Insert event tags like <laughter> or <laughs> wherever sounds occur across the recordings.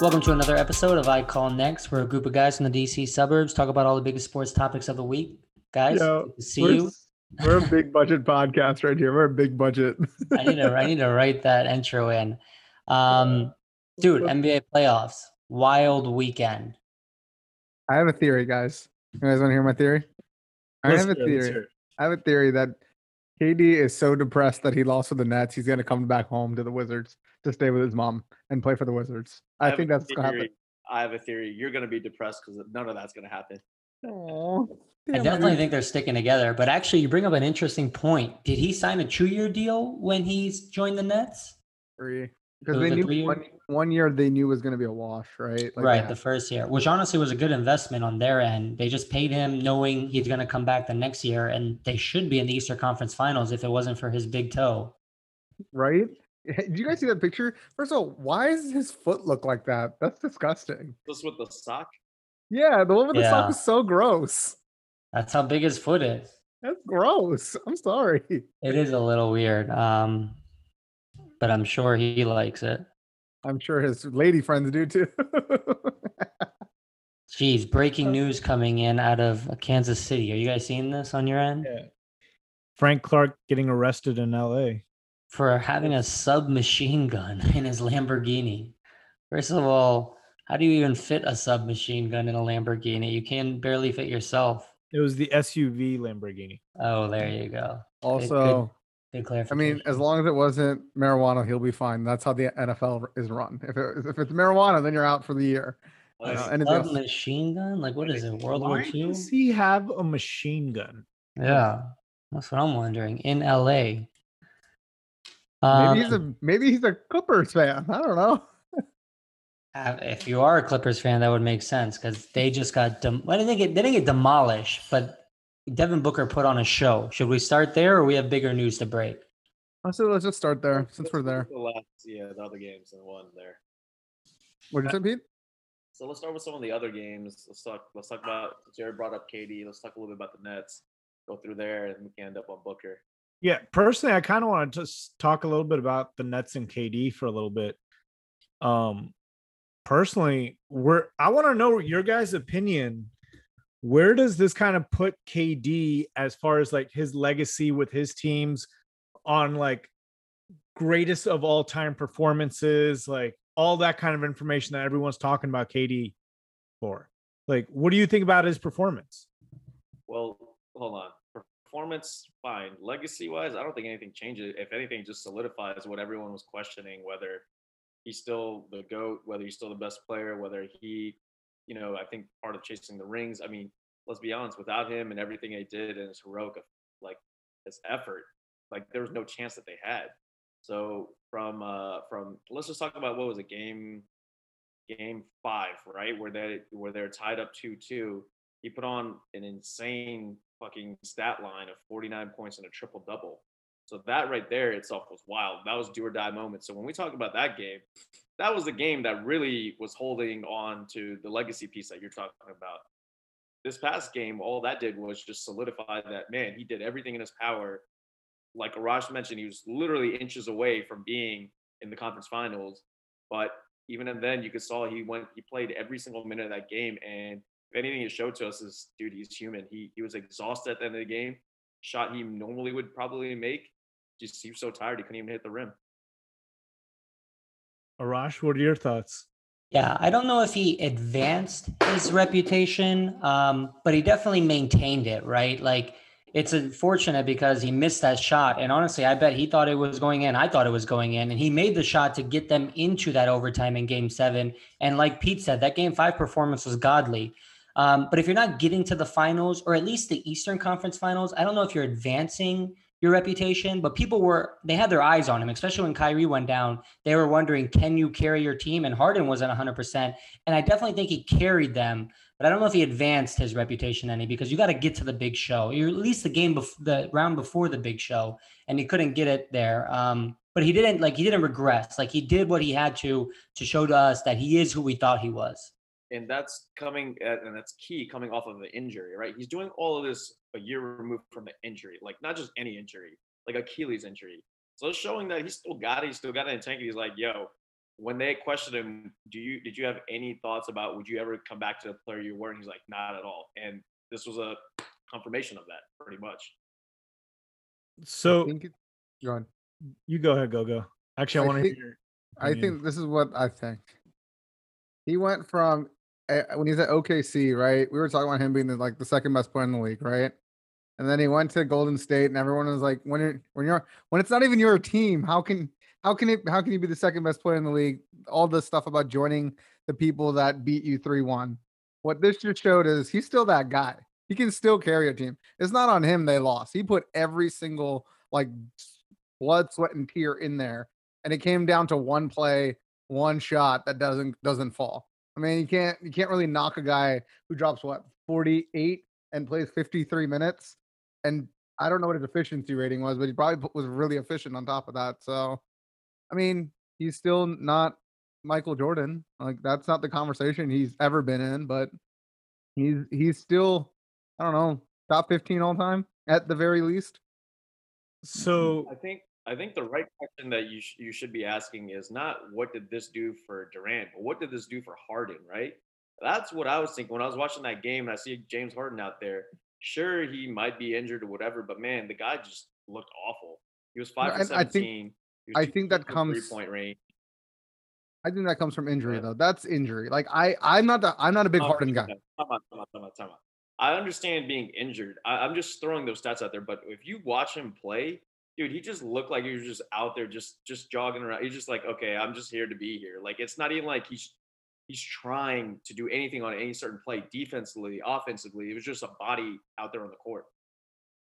Welcome to another episode of I Call Next. We're a group of guys from the DC suburbs talk about all the biggest sports topics of the week. Guys, Yo, good to see we're, you. We're a big budget podcast right here. We're a big budget. <laughs> I need to I need to write that intro in. Um, dude, NBA playoffs, wild weekend. I have a theory, guys. You guys want to hear my theory? I Let's have a hear it, let's theory. hear. I have a theory that KD is so depressed that he lost with the Nets, he's gonna come back home to the Wizards to stay with his mom and play for the Wizards. I, have think that's gonna happen. I have a theory. You're going to be depressed because none of that's going to happen. Aw, I definitely think they're sticking together. But actually, you bring up an interesting point. Did he sign a two-year deal when he's joined the Nets? Three. Because they a knew one, one year they knew was gonna be a wash, right? Like, right, the first year, which honestly was a good investment on their end. They just paid him knowing he's going to come back the next year, and they should be in the Eastern Conference Finals if it wasn't for his big toe. right? <laughs> Did you guys see that picture? First of all, why does his foot look like that? That's disgusting. Just with the sock. Yeah, the one with the Yeah. sock is so gross. That's how big his foot is. That's gross. I'm sorry. It is a little weird, um, but I'm sure he likes it. I'm sure his lady friends do too. <laughs> Geez, breaking uh, news coming in out of uh, Kansas City. Are you guys seeing this on your end? Yeah. Frank Clark getting arrested in LA. For having a submachine gun <laughs> in his Lamborghini. First of all, how do you even fit a submachine gun in a Lamborghini? You can barely fit yourself. It was the SUV Lamborghini. Oh, there you go. also, Good I clarification. mean, as long as it wasn't marijuana, he'll be fine. That's how the NFL is run. If it, if it's marijuana, then you're out for the year. a know, anything else? submachine gun? Like, what is it? World War Why II? does he have a machine gun? Yeah, that's what I'm wondering. In LA. Maybe Um, he's a maybe he's a Clippers fan. I don't know. Uh, If you are a Clippers fan, that would make sense because they just got dem- well, they didn't get they didn't get demolished, but Devin Booker put on a show. Should we start there, or we have bigger news to break? So let's just start there since Let's we're there. The last, yeah, the other games and one there. What did you say, Pete? So let's start with some of the other games. Let's talk. Let's talk about. Jared brought up KD. Let's talk a little bit about the Nets. Go through there, and we can end up on Booker. Yeah, personally, I kind of want to just talk a little bit about the Nets and KD for a little bit. Um, personally, we're I want to know your guys' opinion. Where does this kind of put KD as far as like his legacy with his teams on like greatest of all time performances, like all that kind of information that everyone's talking about KD for? Like, what do you think about his performance? Well, hold on. Performance, fine. Legacy wise, I don't think anything changes. If anything, just solidifies what everyone was questioning whether he's still the GOAT, whether he's still the best player, whether he, you know, I think part of chasing the rings. I mean, let's be honest, without him and everything they did and his heroic, like his effort, like there was no chance that they had. So from uh from let's just talk about what was a game game five, right? Where they where they're tied up two two. He put on an insane fucking stat line of 49 points and a triple double. So that right there itself was wild. That was do or die moment. So when we talk about that game, that was the game that really was holding on to the legacy piece that you're talking about. This past game, all that did was just solidify that man, he did everything in his power. Like Arash mentioned, he was literally inches away from being in the conference finals. But even then, you could saw he went, he played every single minute of that game, and if anything it showed to us is dude he's human he he was exhausted at the end of the game shot he normally would probably make just he was so tired he couldn't even hit the rim Arash, what are your thoughts? Yeah, I don't know if he advanced his reputation, um, but he definitely maintained it, right? Like it's unfortunate because he missed that shot. And honestly, I bet he thought it was going in. I thought it was going in. And he made the shot to get them into that overtime in game seven. And like Pete said, that game five performance was godly. Um, but if you're not getting to the finals or at least the Eastern Conference finals, I don't know if you're advancing your reputation, but people were, they had their eyes on him, especially when Kyrie went down. They were wondering, can you carry your team? And Harden wasn't 100%. And I definitely think he carried them, but I don't know if he advanced his reputation any because you got to get to the big show. You're at least the game, bef- the round before the big show, and he couldn't get it there. Um, but he didn't like he didn't regress. Like he did what he had to to show to us that he is who we thought he was. and that's coming at, and that's key coming off of the injury, right? He's doing all of this a year removed from the injury, like not just any injury, like Achilles injury. So it's showing that he's still got it. He's still got it in the tank. and He's like, yo, when they questioned him, do you did you have any thoughts about would you ever come back to the player you were? And he's like, not at all. And this was a confirmation of that, pretty much. So I think it, go on. you go ahead, go go. Actually, I I want to think- hear. I think this is what I think. He went from uh, when he's at OKC, right? We were talking about him being the, like the second best player in the league, right? And then he went to Golden State, and everyone was like, "When you're when you're when it's not even your team, how can how can it how can you be the second best player in the league?" All this stuff about joining the people that beat you three one. What this just showed is he's still that guy. He can still carry a team. It's not on him they lost. He put every single like blood, sweat, and tear in there and it came down to one play, one shot that doesn't doesn't fall. I mean, you can't you can't really knock a guy who drops what 48 and plays 53 minutes. And I don't know what his efficiency rating was, but he probably was really efficient on top of that. So, I mean, he's still not Michael Jordan. Like that's not the conversation he's ever been in, but he's he's still I don't know top 15 all time at the very least. So I think I think the right question that you sh- you should be asking is not what did this do for Durant, but what did this do for Harden, right? That's what I was thinking when I was watching that game and I see James Harden out there. Sure, he might be injured or whatever, but man, the guy just looked awful. He was five for and I think- seventeen. I think that comes- three point range. I think that comes from injury Yeah. though. That's injury. Like I I'm not the I'm not a big Oh, Harden guy. Time out, time out, time out, time out. I understand being injured. I, I'm just throwing those stats out there. But if you watch him play, dude, he just looked like he was just out there, just just jogging around. He's just like, okay, I'm just here to be here. Like it's not even like he's he's trying to do anything on any certain play, defensively, offensively. It was just a body out there on the court.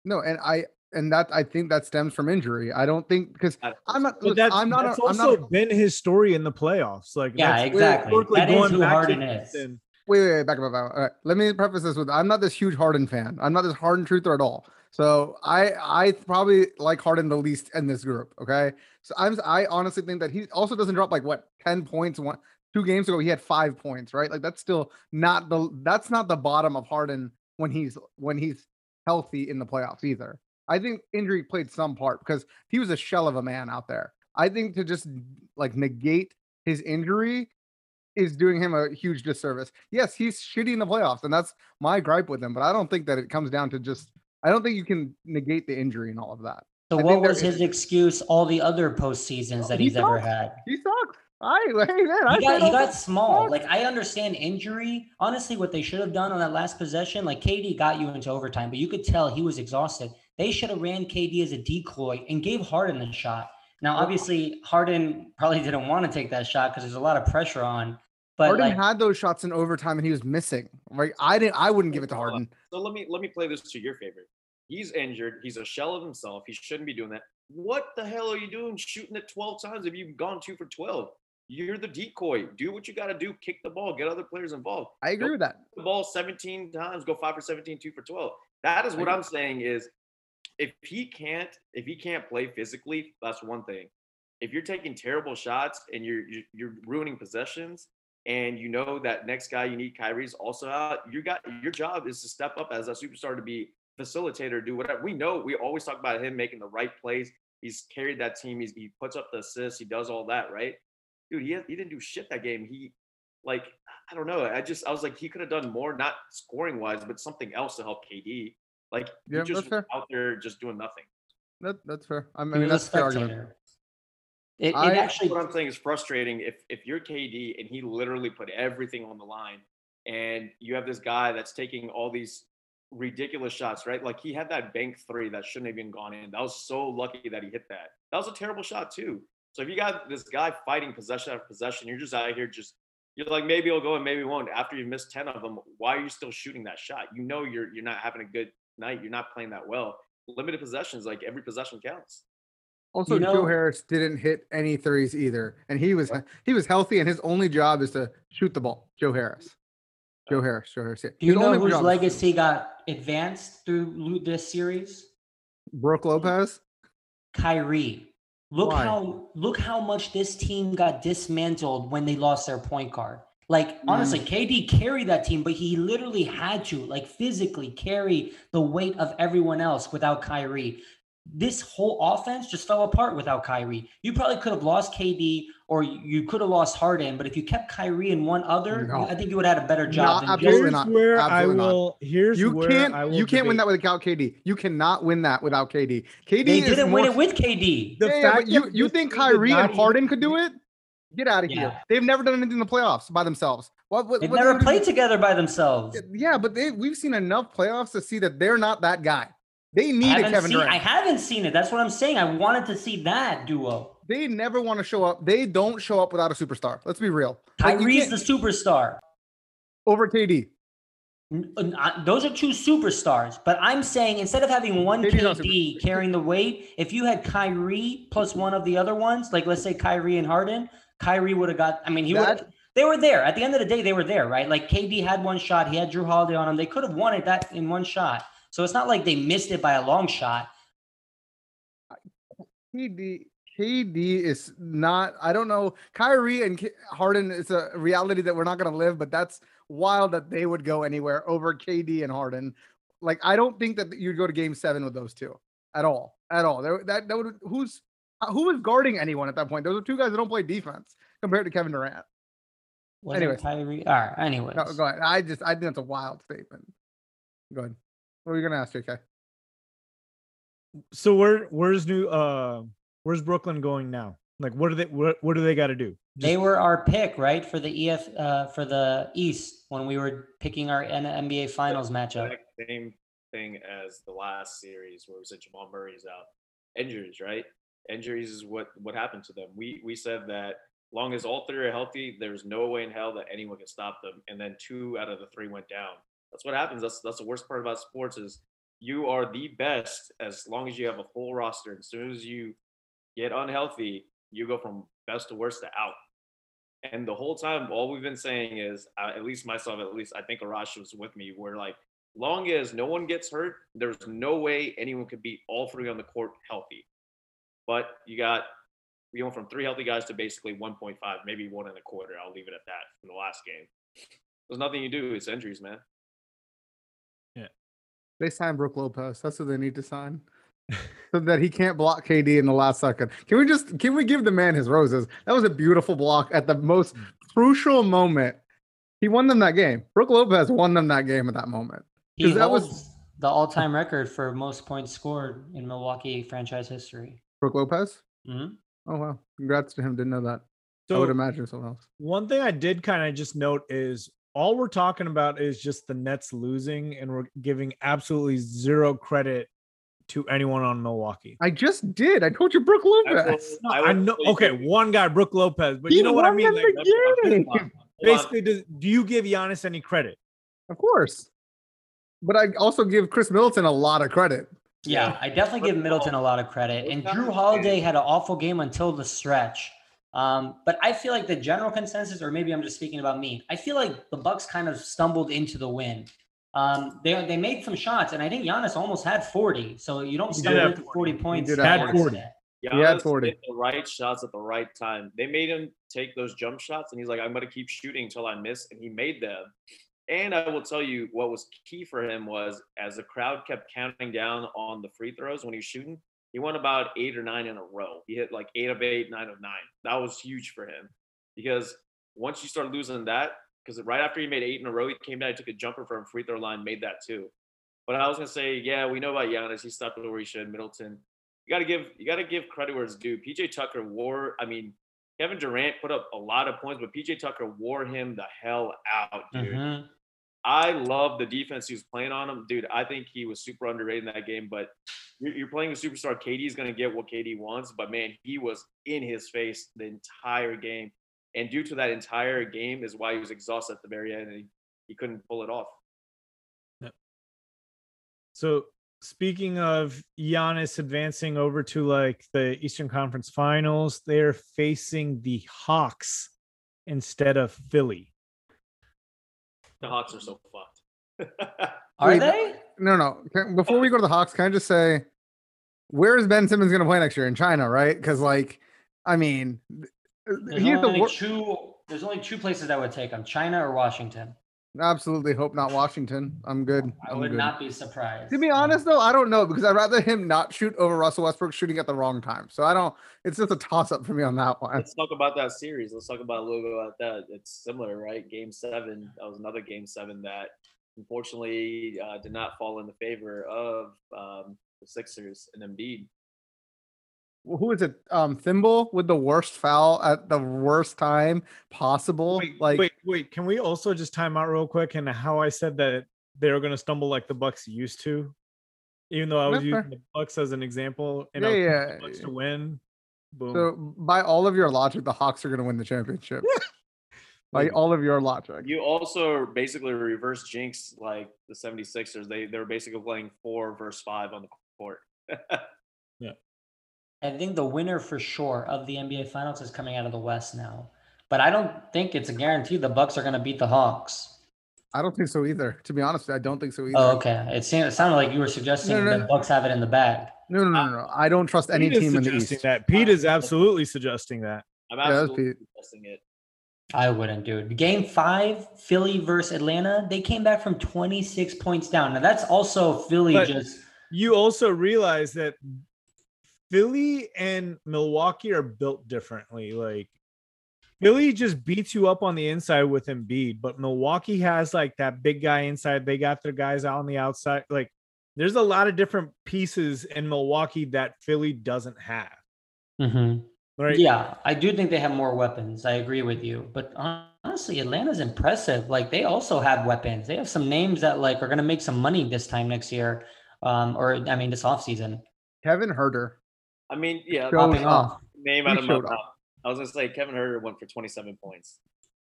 No, and I and that I think that stems from injury. I don't think because I- I'm not. but look, that's, I'm not. that's a, I'm also not. A, been his story in the playoffs. Like Yeah, that's exactly. historically That is going who to Harden is. Houston. wait, wait, wait, back up, back up. All right, let me preface this with: I'm not this huge Harden fan. I'm not this Harden truther at all. So I I probably like Harden the least in this group. Okay, so I'm I honestly think that he also doesn't drop like what ten points one two games ago. He had five points, right? Like that's still not the that's not the bottom of Harden when he's when he's healthy in the playoffs either. I think injury played some part because he was a shell of a man out there. I think to just like negate his injury is doing him a huge disservice. Yes, he's shitty in the playoffs, and that's my gripe with him. But I don't think that it comes down to just. I don't think you can negate the injury and all of that. So I what was his excuse all the other postseasons Oh, that he he's ever had? He sucks. I <laughs> hey man, I He got, he got small. sucks. Like I understand injury. Honestly, what they should have done on that last possession, like KD got you into overtime, but you could tell he was exhausted. They should have ran KD as a decoy and gave Harden the shot. Now, obviously, Harden probably <laughs> didn't want to take that shot because there's a lot of pressure on. But Harden like, had those shots in overtime, and he was missing. Right? I didn't. I wouldn't give it to Hold. Harden. So let me let me play this to your favor. He's injured. He's a shell of himself. He shouldn't be doing that. What the hell are you doing shooting it 12 times if you've gone two for 12? You're the decoy. Do what you got to do. Kick the ball. Get other players involved. I agree with that. the ball 17 times, go five for 17, two for 12. That is what I'm saying is if he can't, if he can't play physically, that's one thing. If you're taking terrible shots and you're you're, you're ruining possessions and you know that next guy you need Kyrie's also out, you got your job is to step up as a superstar to be facilitator, do whatever. We know we always talk about him making the right plays. He's carried that team. He's, he puts up the assists. He does all that, right? Dude, he, he didn't do shit that game. He like I don't know. I just I was like he could have done more, not scoring wise, but something else to help KD. Like Yeah, he just was out there just doing nothing. That, that's fair. I he mean, was that's a a fair argument. spectator. It, it I- actually what I'm saying is frustrating. If if you're KD and he literally put everything on the line, and you have this guy that's taking all these ridiculous shots, right? Like he had that bank three that shouldn't have even gone in. That was so lucky that he hit that. That was a terrible shot too. So if you got this guy fighting possession after possession, you're just out here just you're like maybe it'll go and maybe it won't. After you missed ten of them, why are you still shooting that shot? You know you're you're not having a good night. You're not playing that well. Limited possessions, like every possession counts. Also, You Joe Harris didn't hit any threes either, and he was he was healthy, and his only job is to shoot the ball. Joe Harris. Joe Harris. Joe Harris. yeah. do you His know whose job legacy got advanced through this series? Brook Lopez. Kyrie. Look Why? how look how much this team got dismantled when they lost their point guard. Like Mm. honestly, KD carried that team, but he literally had to like physically carry the weight of everyone else without Kyrie. This whole offense just fell apart without Kyrie. You probably could have lost KD or you could have lost Harden, but if you kept Kyrie and one other, No. I think you would have had a better job. Not than absolutely just- not. Here's where I Absolutely not. will. Here's You where can't I will you can't win that debate. without KD. You cannot win that without KD. KD They is didn't win it with KD. The Yeah, yeah, fact but you you think team Kyrie and even- Harden could do it? Get out of here. Yeah. They've never done anything in the playoffs by themselves. What, what, They've what never played together by themselves. Yeah, but they we've seen enough playoffs to see that they're not that guy. They need a Kevin seen, Durant. I haven't seen it. That's what I'm saying. I wanted to see that duo. They never want to show up. They don't show up without a superstar. Let's be real. Like, Kyrie's the superstar. over KD. Uh, Those are two superstars, but I'm saying instead of having one KD's KD carrying the weight, if you had Kyrie plus one of the other ones, like let's say Kyrie and Harden, Kyrie would have got. I mean, he would. They were there at the end of the day. They were there, right? Like KD had one shot. He had Jrue Holiday on him. They could have won it that in one shot. So it's not like they missed it by a long shot. KD KD is not. I don't know. Kyrie and K- Harden is a reality that we're not going to live. But that's wild that they would go anywhere over KD and Harden. Like I don't think that you'd go to Game Seven with those two at all. At all. There, that that would who's who is guarding anyone at that point? Those are two guys that don't play defense compared to Kevin Durant. Wasn't Anyways. Kyrie. All right. Anyway, No, go ahead. I just I think that's a wild statement. Go ahead. What are you going to ask, JK? So where where's new? Uh, where's Brooklyn going now? Like, what do they? What, what do they got to do? They were our pick, right, for the EF uh, for the East when we were picking our NBA Finals matchup. Same thing as the last series where we said Jamal Murray's out. Injuries, right? Injuries is what what happened to them. We we said that long as all three are healthy, there's no way in hell that anyone can stop them. And then two out of the three went down. That's what happens. That's that's the worst part about sports is you are the best as long as you have a full roster. As soon as you get unhealthy, you go from best to worst to out. And the whole time, all we've been saying is, uh, at least myself, at least I think Arash was with me. We're like, long as no one gets hurt, there's no way anyone could beat all three on the court healthy. But you got we went from three healthy guys to basically 1.5, maybe one and a quarter. I'll leave it at that from the last game. There's nothing you do. It's injuries, man. They signed Brook Lopez. That's what they need to sign. so that he can't block KD in the last second. Can we just can we give the man his roses? That was a beautiful block at the most crucial moment. He won them that game. Brook Lopez won them that game at that moment. He 'Cause that was- the all-time record for most points scored in Milwaukee franchise history. Brook Lopez? Mhm. Oh wow. Congrats to him. Didn't know that. I would imagine someone else. one thing I did kind of just note is all we're talking about is just the Nets losing, and we're giving absolutely zero credit to anyone on Milwaukee. I just did. I told you Brook Lopez. No, I I know. Okay, that- one guy, Brook Lopez, but He you know what I mean. Like, the Hold on, game. hold on. basically, does, do you give Giannis any credit? Of course. But I also give Khris Middleton a lot of credit. Yeah, Yeah. I definitely give Middleton a lot of credit. And Jrue the Holiday had an awful game until the stretch. Um, but I feel like the general consensus, or maybe I'm just speaking about me, I feel like the Bucks kind of stumbled into the win. Um, they they made some shots, and I think Giannis almost had 40. So you don't He did stumble into 40 points. did Had 40. accident. He had 40. hit the right shots at the right time. They made him take those jump shots, and he's like, "I'm going to keep shooting until I miss," and he made them. And I will tell you what was key for him was as the crowd kept counting down on the free throws when he was shooting, he won about eight or nine in a row. He hit like eight of eight, nine of nine. That was huge for him because once you start losing that, because right after he made eight in a row, he came down, he took a jumper from free throw line, made that too. But I was gonna say, yeah, we know about Giannis. He stopped where he should. Middleton, you gotta give you gotta give credit where it's due. PJ Tucker wore. I mean, Kevin Durant put up a lot of points, but PJ Tucker wore him the hell out, dude. Mhm. I love the defense he was playing on him, dude. I think he was super underrated in that game. But you're, playing a superstar. KD's gonna get what KD wants, but man, he was in his face the entire game, and due to that entire game is why he was exhausted at the very end, and he, he couldn't pull it off. So speaking of Giannis advancing over to like the Eastern Conference Finals, they're facing the Hawks instead of Philly. The Hawks are so fucked. Are Wait, they? No, no. Before we go to the Hawks, can I just say, where is Ben Simmons going to play next year in China? Right? Because, like, I mean, There's he's the only wor- two. There's only two places that would take him: China or Washington. Absolutely hope not Washington. I'm good. I I'm would good. not be surprised. To be honest, though, I don't know because I'd rather him not shoot over Russell Westbrook shooting at the wrong time. So I don't. It's just a toss up for me on that one. Let's talk about that series. Let's talk about a little bit about that. It's similar, right? Game seven. That was another game seven that unfortunately uh, did not fall in the favor of um, the Sixers and Embiid. Who is it? Um, Thybulle with the worst foul at the worst time possible. Wait, like, wait, wait. Can we also just time out real quick and how I said that they were going to stumble like the Bucks used to, even though I was That's fair. using the Bucks as an example and Yeah, I was yeah, the Bucks to win. Boom. so by all of your logic, the Hawks are going to win the championship. <laughs> by all of your logic. You also basically reverse jinx like the 76ers. They they were basically playing four versus five on the court. <laughs> I think the winner for sure of the NBA Finals is coming out of the West now, but I don't think it's a guarantee the Bucks are going to beat the Hawks. I don't think so either. To be honest, I don't think so either. Oh, okay. It seemed, it sounded like you were suggesting No, no, that no. Bucks have it in the bag. No, no, no, no, no. I don't trust any Pete is team in the East. that. Pete is absolutely suggesting that. I'm Yeah, that's absolutely Pete. testing it. I wouldn't, dude. Game five, Philly versus Atlanta. They came back from 26 points down. Now that's also Philly But- just You also realize that Philly and Milwaukee are built differently. Like Philly just beats you up on the inside with Embiid, but Milwaukee has like that big guy inside. They got their guys out on the outside. Like there's a lot of different pieces in Milwaukee that Philly doesn't have. Mhm. Right? Yeah, I do think they have more weapons. I agree with you. But honestly, Atlanta's impressive. Like they also have weapons. They have some names that like are going to make some money this time next year. Um, or I mean this offseason. Kevin Huerter. I mean, yeah, Showed off. off. name He out of my showed mouth. I was gonna say Kevin Huerter went for 27 points.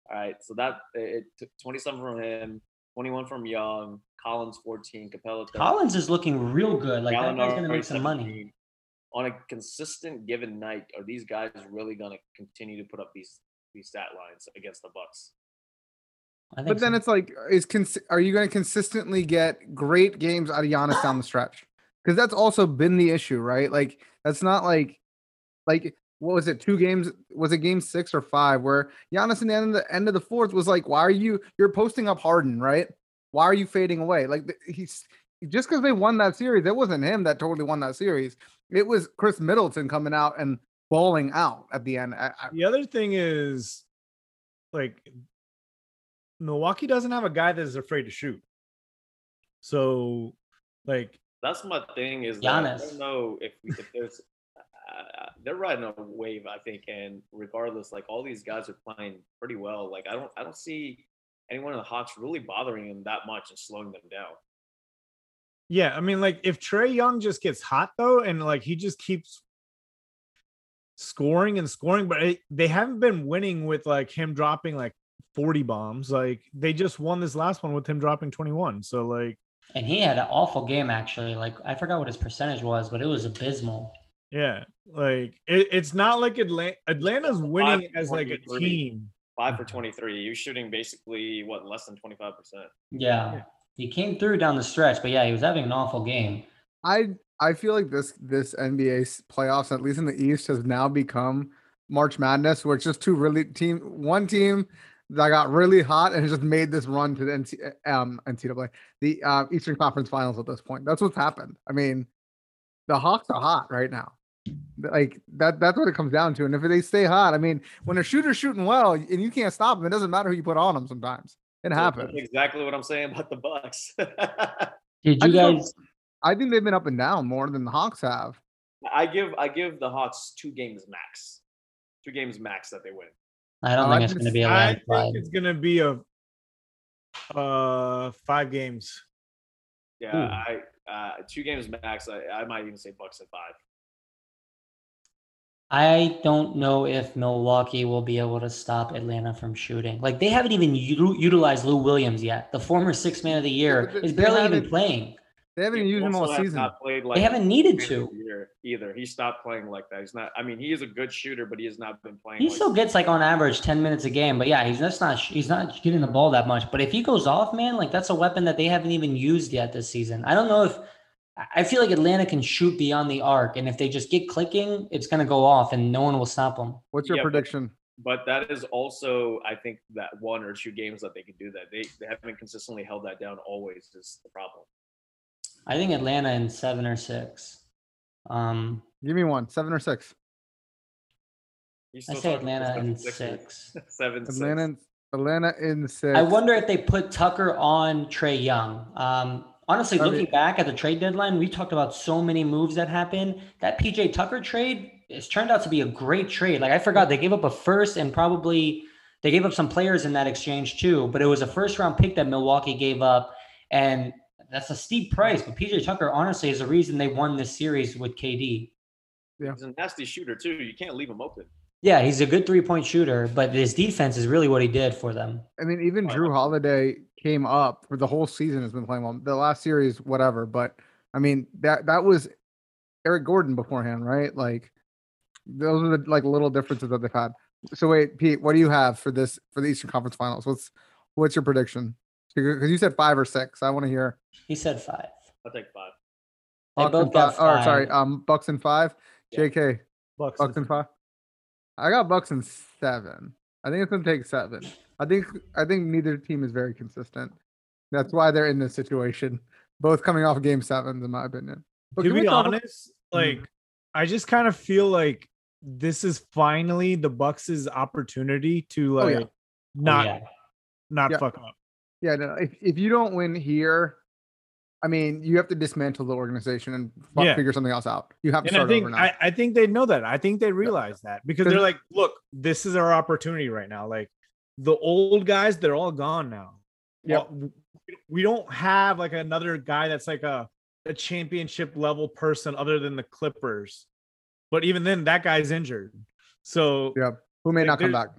All right, so that it took 27 from him, 21 from Young, Collins 14, Capela 13, Collins is looking real good. Like that guy's going to make some money. On a consistent given night, are these guys really gonna continue to put up these these stat lines against the Bucks? I think But then so. it's like, is cons- are you going to consistently get great games out of Giannis down the stretch? Because that's also been the issue, right? Like that's not like, like what was it? Two games? Was it game six or five? Where Giannis in the end of the end of the fourth was like, "Why are you? You're posting up Harden, right? Why are you fading away? Like he's just because they won that series, it wasn't him that totally won that series. It was Khris Middleton coming out and balling out at the end. I, I, The other thing is like Milwaukee doesn't have a guy that is afraid to shoot. So like That's my thing. Is that I don't know if if there's uh, they're riding a wave, I think, and regardless, like all these guys are playing pretty well. Like I don't I don't see anyone in the Hawks really bothering them that much and slowing them down. Yeah, I mean, like if Trae Young just gets hot though, and like he just keeps scoring and scoring, but it, they haven't been winning with like him dropping like 40 bombs. Like they just won this last one with him dropping 21. So like, and he had an awful game actually. Like I forgot what his percentage was, but it was abysmal. yeah, like it, it's not like Atlanta. Atlanta's winning as like a team. Five for 23. You're shooting basically what less than 25%. Yeah. Yeah. He came through down the stretch, but yeah, he was having an awful game. I I feel like this this NBA playoffs, at least in the East, has now become March Madness, where it's just two really team, one team that got really hot and just made this run to the NC, um, NCAA, the uh, Eastern Conference Finals at this point. That's what's happened. I mean, the Hawks are hot right now. Like that. That's what it comes down to. And if they stay hot, I mean, when a shooter's shooting well and you can't stop them, it doesn't matter who you put on them. Sometimes it That's happens. exactly what I'm saying about the Bucks. <laughs> Did you just don't- guys? I think they've been up and down more than the Hawks have. I give I give the Hawks two games max. Two games max that they win. I don't think it's going to be a I landslide. think it's gonna be a uh five games. Yeah, Ooh. I uh, two games max. I, I might even say Bucks at five. I don't know if Milwaukee will be able to stop Atlanta from shooting. Like they haven't even u- utilized Lou Williams yet. The former six man of the year is barely even haven't- playing. They haven't He used him all season. Not like They haven't needed to. either. He stopped playing like that. He's not. I mean, he is a good shooter, but he has not been playing. He like still gets like on average 10 minutes a game, but yeah, he's just not he's not getting the ball that much. But if he goes off, man, like that's a weapon that they haven't even used yet this season. I don't know if I feel like Atlanta can shoot beyond the arc, and if they just get clicking, it's gonna go off and no one will stop them. What's your Yeah, but- prediction? but that is also, I think, that one or two games that they can do that. They they haven't consistently held that down. Always is the problem. I think Atlanta in seven or six. Um, Give me one, seven or six. I say Atlanta in Sixers. six. <laughs> Seven. six. Atlanta, Atlanta in six. I wonder if they put Tucker on Trae Young. Um, honestly, I mean- looking back at the trade deadline, we talked about so many moves that happened. That PJ Tucker trade has turned out to be a great trade. Like I forgot they gave up a first and probably they gave up some players in that exchange too. But it was a first round pick that Milwaukee gave up, and that's a steep price. But PJ Tucker honestly is the reason they won this series with KD. Yeah. He's a nasty shooter too. You can't leave him open. Yeah, he's a good three point shooter, but his defense is really what he did for them. I mean, even Wow. Jrue Holiday came up for the whole season. Has been playing well. The last series, whatever. But I mean, that that was Eric Gordon beforehand, right? Like those are the like little differences that they've had. So wait, Pete, what do you have for this for the Eastern Conference Finals? What's what's your prediction? Because you said five or six. I want to hear. He said five. I'll take five. They Bucks both and got five. Or sorry, um, Bucks and five. Yeah. Jk, Bucks. Bucks and five. I got Bucks and seven. I think it's gonna take seven. I think I think neither team is very consistent. That's why they're in this situation. Both coming off game sevens, in my opinion. But to can be talk about- honest, like I just kind of feel like this is finally the Bucks' opportunity to Oh, like yeah. not yeah. not Yeah. fuck up. Yeah, no, if if you don't win here, I mean, you have to dismantle the organization and Yeah. figure something else out. You have to And I start think over now. I, I think they know that. I think they realize that because they're like, look, this is our opportunity right now. Like the old guys, they're all gone now. Yep. Well, we don't have like another guy that's like a a championship level person other than the Clippers. But even then, that guy's injured. So Yeah. Who may like, not come back.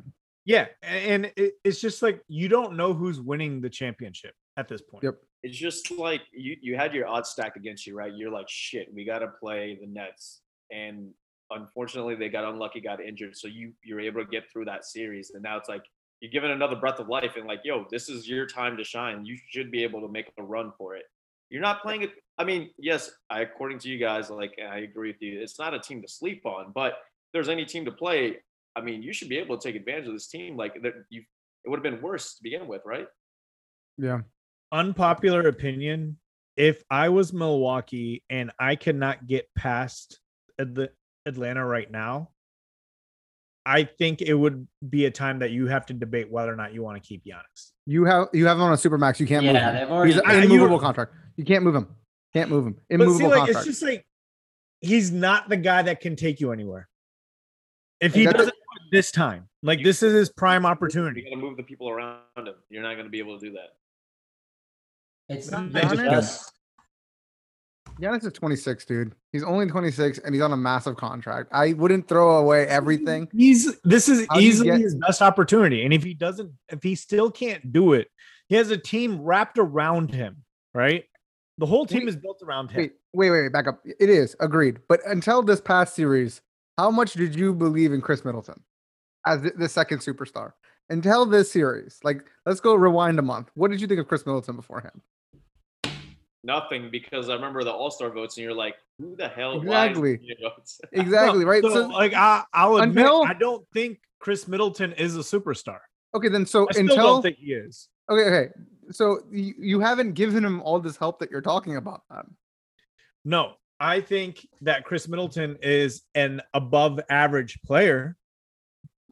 Yeah, and it's just like you don't know who's winning the championship at this point. Yep. It's just like you you had your odds stacked against you, right? You're like, shit, we got to play the Nets, and unfortunately, they got unlucky, got injured. So you you're able to get through that series, and now it's like you're given another breath of life, and like, yo, this is your time to shine. You should be able to make a run for it. You're not playing it. I mean, yes, I according to you guys, like and I agree with you. It's not a team to sleep on, but if there's any team to play. I mean, you should be able to take advantage of this team. Like that, you it would have been worse to begin with, right? Yeah. Unpopular opinion: If I was Milwaukee and I cannot get past Atl- Atlanta right now, I think it would be a time that you have to debate whether or not you want to keep Giannis. You have you have him on a super max. You can't move Yeah, him. they've already. He's I- an you- immovable contract. You can't move him. Can't move him. But see, like contract. it's just like he's not the guy that can take you anywhere. If he doesn't do it this time, like this is his prime opportunity. You opportunity. got to move the people around him. You're not going to be able to do that. It's not Giannis- just Giannis is 26, dude. He's only 26 and he's on a massive contract. I wouldn't throw away everything. He's this is How easily get- his best opportunity. And if he doesn't, if he still can't do it, he has a team wrapped around him, right? The whole team Wait, is built around him. Wait, wait, wait, wait, back up. It is agreed. But until this past series, how much did you believe in Khris Middleton as the, the second superstar? Until this series, like let's go rewind a month. What did you think of Khris Middleton beforehand? Nothing because I remember the All Star votes, and you're like, who the hell? Exactly. votes? <laughs> Exactly, right? So, So, like I, I'll admit, until- I don't think Khris Middleton is a superstar. okay, then so I still until don't think he is. okay, okay. So you, you haven't given him all this help that you're talking about. Then. No, I think that Khris Middleton is an above average player.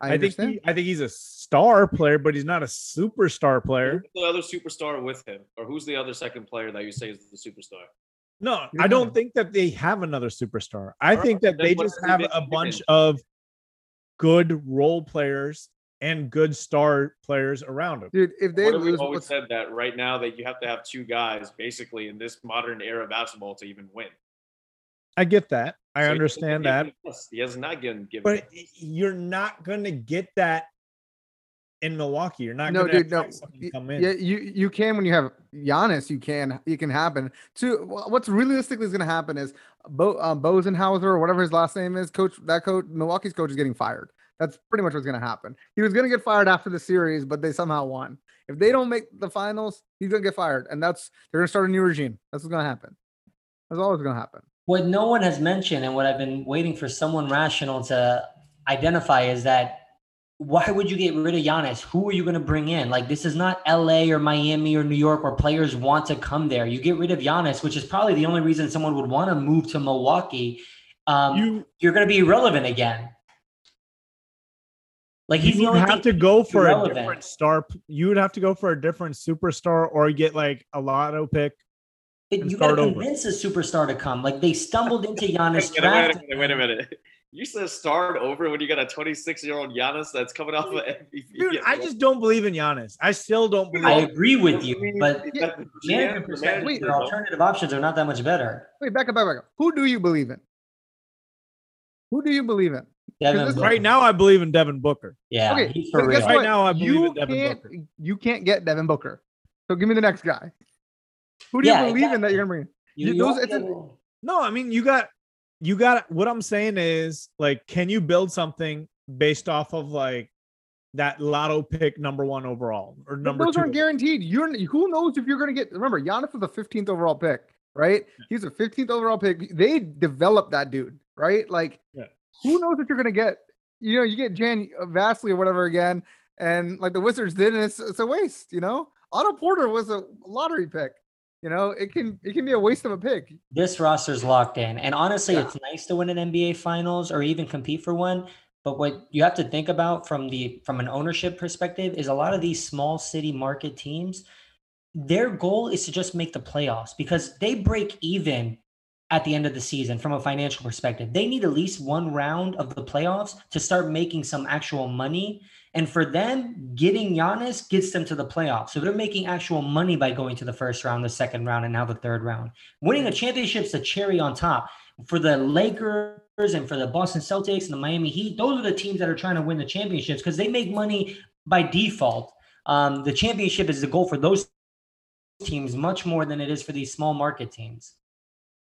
I, I, think he, I think he's a star player, but he's not a superstar player. Who's the other superstar with him, or who's the other second player that you say is the superstar? No, Yeah. I don't think that they have another superstar. I All think right, that then they just have a bunch think? of good role players and good star players around him. Dude, if they What have we lose, always what's- said that right now that you have to have two guys basically in this modern era of basketball to even win. I get that. I So he understand that. given He has not given given. But you're not going to get that in Milwaukee. You're not no, going to dude, no. come in. Yeah, you you can when you have Giannis. You can it can happen. To what's realistically is going to happen is Bo um, Bosenhauser or whatever his last name is, coach that coach Milwaukee's coach is getting fired. That's pretty much what's going to happen. He was going to get fired after the series, but they somehow won. If they don't make the finals, he's going to get fired, and that's they're going to start a new regime. That's what's going to happen. That's always going to happen. What no one has mentioned and what I've been waiting for someone rational to identify is that why would you get rid of Giannis? Who are you going to bring in? Like, this is not LA or Miami or New York where players want to come there. You get rid of Giannis, which is probably the only reason someone would want to move to Milwaukee. Um, You you're going to be irrelevant again. Like he's the you would have to go for a different star. You would have to go for a different superstar or get like a lotto pick. But you got to start over. convince a superstar to come. Like they stumbled <laughs> into Giannis. Wait, a minute, wait, a minute, wait a minute. You said start over when you got a 26 year old Giannis that's coming off of MVP. Dude, I just don't believe in Giannis. I still don't believe. I agree with you, but Yeah, the management GM, perspective, manager, alternative options are not that much better. Wait, back up, back up, back up. Who do you believe in? Who do you believe in? Devin this- right now, I believe in Devin Booker. yeah, okay, he's for real. Right now, I believe you in Devin can't, Booker. You can't get Devin Booker. So give me the next guy. Who do Yeah, you believe in that you're gonna bring? You- you- you those- it's a- No, I mean you got you got what I'm saying is like can you build something based off of like that lotto pick number 1 overall or But number those 2 aren't guaranteed. You're who knows if you're gonna get. Remember, Giannis was the 15th overall pick, right? He's a 15th overall pick. They developed that dude, right? Like, Yeah. who knows what you're gonna get? You know, you get Jan uh, Vastly or whatever again, and like the Wizards did, and it's, it's a waste. You know, Otto Porter was a lottery pick. You know, it can it can be a waste of a pick. this roster's locked in. And honestly, Yeah. it's nice to win an NBA finals or even compete for one. But what you have to think about from the from an ownership perspective is a lot of these small city market teams, their goal is to just make the playoffs because they break even at the end of the season from a financial perspective. They need at least one round of the playoffs to start making some actual money. And for them, getting Giannis gets them to the playoffs. So they're making actual money by going to the first round, the second round, and now the third round. Winning a championship's a cherry on top. For the Lakers and for the Boston Celtics and the Miami Heat, those are the teams that are trying to win the championships because they make money by default. Um, the championship is the goal for those teams much more than it is for these small market teams.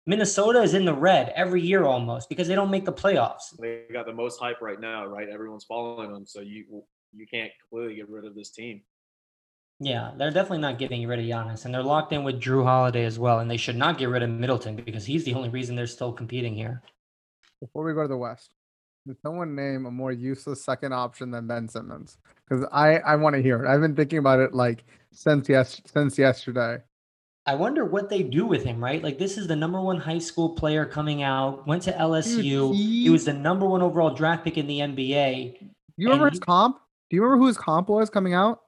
Minnesota is in the red every year almost because they don't make the playoffs. They got the most hype right now, right? Everyone's following them, so you you can't completely get rid of this team. Yeah, they're definitely not getting rid of Giannis, and they're locked in with Jrue Holiday as well. And they should not get rid of Middleton because he's the only reason they're still competing here. Before we go to the West, can someone name a more useless second option than Ben Simmons? Because I I want to hear it. I've been thinking about it like since yes since yesterday. I wonder what they do with him, right? Like this is the number one high school player coming out, went to LSU. he, he- was the number one overall draft pick in the NBA. You remember And his he- comp? Do you remember who his comp was coming out?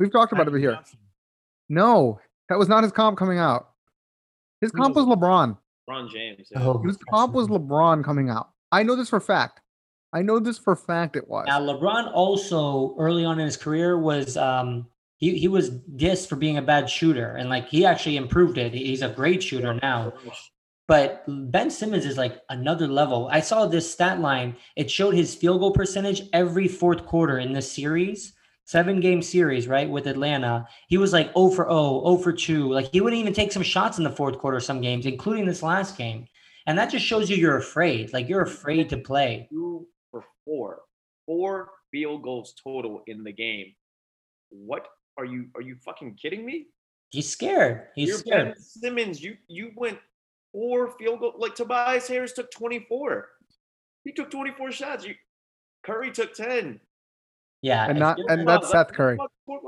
We've talked about it here. No, that was not his comp coming out. His comp was was LeBron. LeBron James. yeah. Oh, His comp was LeBron coming out. I know this for fact. I know this for fact it was. Now LeBron also early on in his career was um he, he was dissed for being a bad shooter and like he actually improved it. He's a great shooter now. But Ben Simmons is like another level. I saw this stat line. It showed his field goal percentage every fourth quarter in this series, seven game series, right? With Atlanta. He was like 0 for 0, 0 for 2. Like he wouldn't even take some shots in the fourth quarter, some games, including this last game. And that just shows you you're afraid. Like you're afraid to play. Two for four, four field goals total in the game. What are you? Are you fucking kidding me? He's scared. He's You're scared. Ben Simmons. You you went four field goal. Like Tobias Harris took 24. He took 24 shots. You Curry took 10. Yeah. And not- and that's Wow, Seth Curry.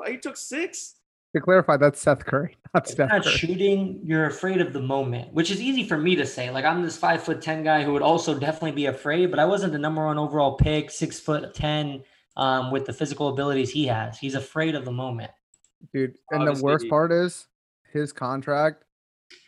He took six. To clarify, that's Seth Curry, <laughs> not If Steph you're not Curry. shooting, you're afraid of the moment, which is easy for me to say. Like I'm this five foot ten guy who would also definitely be afraid, but I wasn't the number one overall pick, six foot ten, um, with the physical abilities he has. He's afraid of the moment. Dude, and the worst part is his contract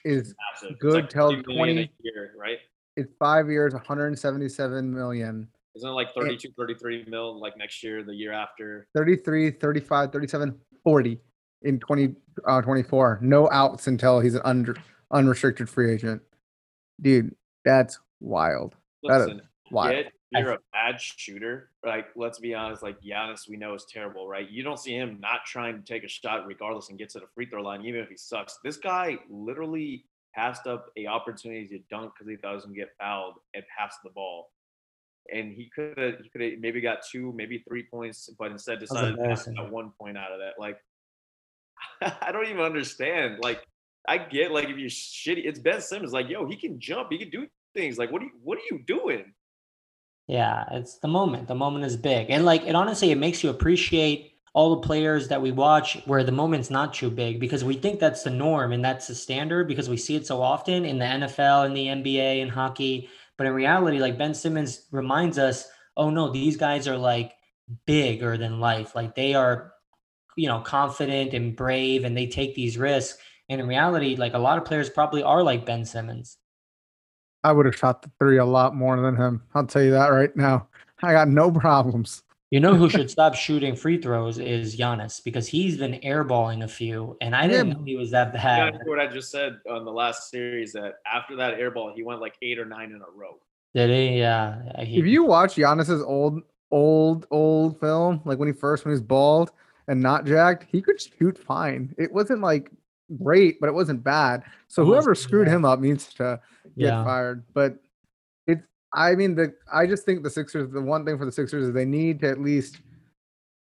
is Massive. Good like till 50 million a 20 year, right? it's five years, 177 million, Isn't it like 32, 33 mil like next year, the year after? 33, 35, 37, 40 in 20, uh, 24. No outs until he's an under, unrestricted free agent. Dude, that's wild. That is wild. get you're a bad shooter. Like, let's be honest, like Giannis, we know is terrible, right? You don't see him not trying to take a shot regardless and get to the free throw line, even if he sucks. This guy literally passed up a opportunity to dunk because he thought he was gonna get fouled and passed the ball. And he could have he could have maybe got two, maybe three points, but instead decided to that one point out of that. Like <laughs> I don't even understand. Like I get like if you're shitty, it's Ben Simmons. Like, yo, he can jump, he can do things. Like, what are you what are you doing? Yeah, it's the moment. The moment is big. And like it honestly it makes you appreciate all the players that we watch where the moment's not too big because we think that's the norm and that's the standard because we see it so often in the NFL and the NBA and hockey. But in reality, like Ben Simmons reminds us, oh no, these guys are like bigger than life. Like they are, you know, confident and brave and they take these risks. And in reality, like a lot of players probably are like Ben Simmons. I would have shot the three a lot more than him. I'll tell you that right now. I got no problems. You know who should stop shooting free throws is Giannis because he's been airballing a few, and I didn't Yeah. know he was that bad. Yeah, bad. what I just said on the last series that after that airball, he went like eight or nine in a row. Did he? Yeah. He, If you watch Giannis's old, old, old film, like when he first when he was bald and not jacked, he could shoot fine. It wasn't like great, but it wasn't bad. So Almost, whoever screwed yeah. him up needs to get yeah. fired. But it's I mean the I just think the Sixers, the one thing for the Sixers is they need to at least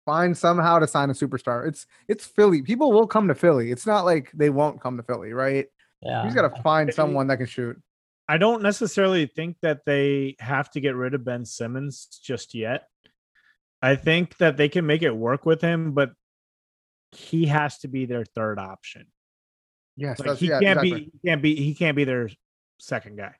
find somehow to sign a superstar. It's it's Philly. People will come to Philly. It's not like they won't come to Philly, right? Yeah. You just gotta find someone that can shoot. I don't necessarily think that they have to get rid of Ben Simmons just yet. I think that they can make it work with him, but he has to be their third option. Yes, Like he yeah, can't exactly. be he can't be he can't be their second guy.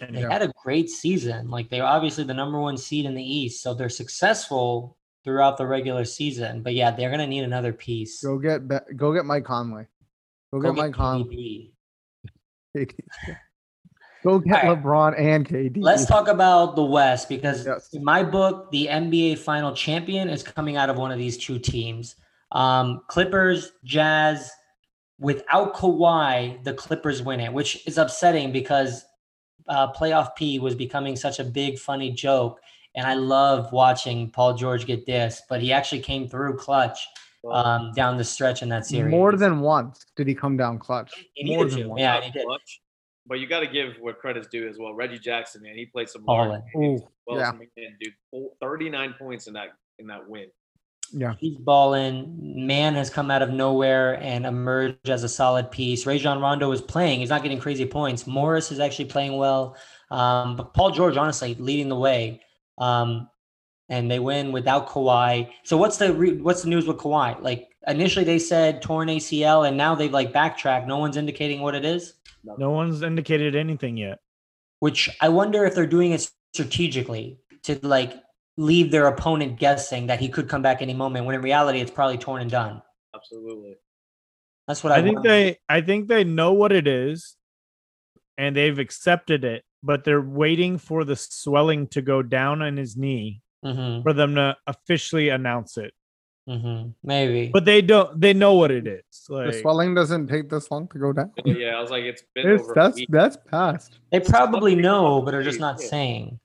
And They Yeah. had a great season. Like they're obviously the number one seed in the East, so they're successful throughout the regular season. But yeah, they're gonna need another piece. Go get Be- go get Mike Conley. Go, Go get Mike Conley. KD. KD. <laughs> Go get All right. LeBron and KD. Let's talk about the West because Yes. in my book, the NBA final champion is coming out of one of these two teams. Um, Clippers, Jazz. Without Kawhi, the Clippers win it, which is upsetting because uh, playoff P was becoming such a big, funny joke. And I love watching Paul George get this, but he actually came through clutch um, down the stretch in that series. More than once did he come down clutch. He More than to. once. Yeah, he did. much, but you got to give what credit's due as well. Reggie Jackson, man, he played some Ballin'. large Well, yeah. man, dude, 39 points in that in that win. Yeah. He's balling. Man has come out of nowhere and emerged as a solid piece. Rajon Rondo is playing. He's not getting crazy points. Morris is actually playing well. Um, but Paul George, honestly, leading the way. Um, and they win without Kawhi. So what's the re- what's the news with Kawhi? Like initially they said torn ACL, and now they've like backtracked. No one's indicating what it is. no one's indicated anything yet. Which I wonder if they're doing it strategically to like leave their opponent guessing that he could come back any moment. When in reality, it's probably torn and done. Absolutely. That's what I, I think wonder. they I think they know what it is and they've accepted it, but they're waiting for the swelling to go down on his knee Mm-hmm, for them to officially announce it. mm-hmm, maybe. But they don't they know what it is. The swelling doesn't take this long to go down. Yeah, I was like, it's been It's, over a that's week. that's past. they probably know, but are just the not yeah. saying.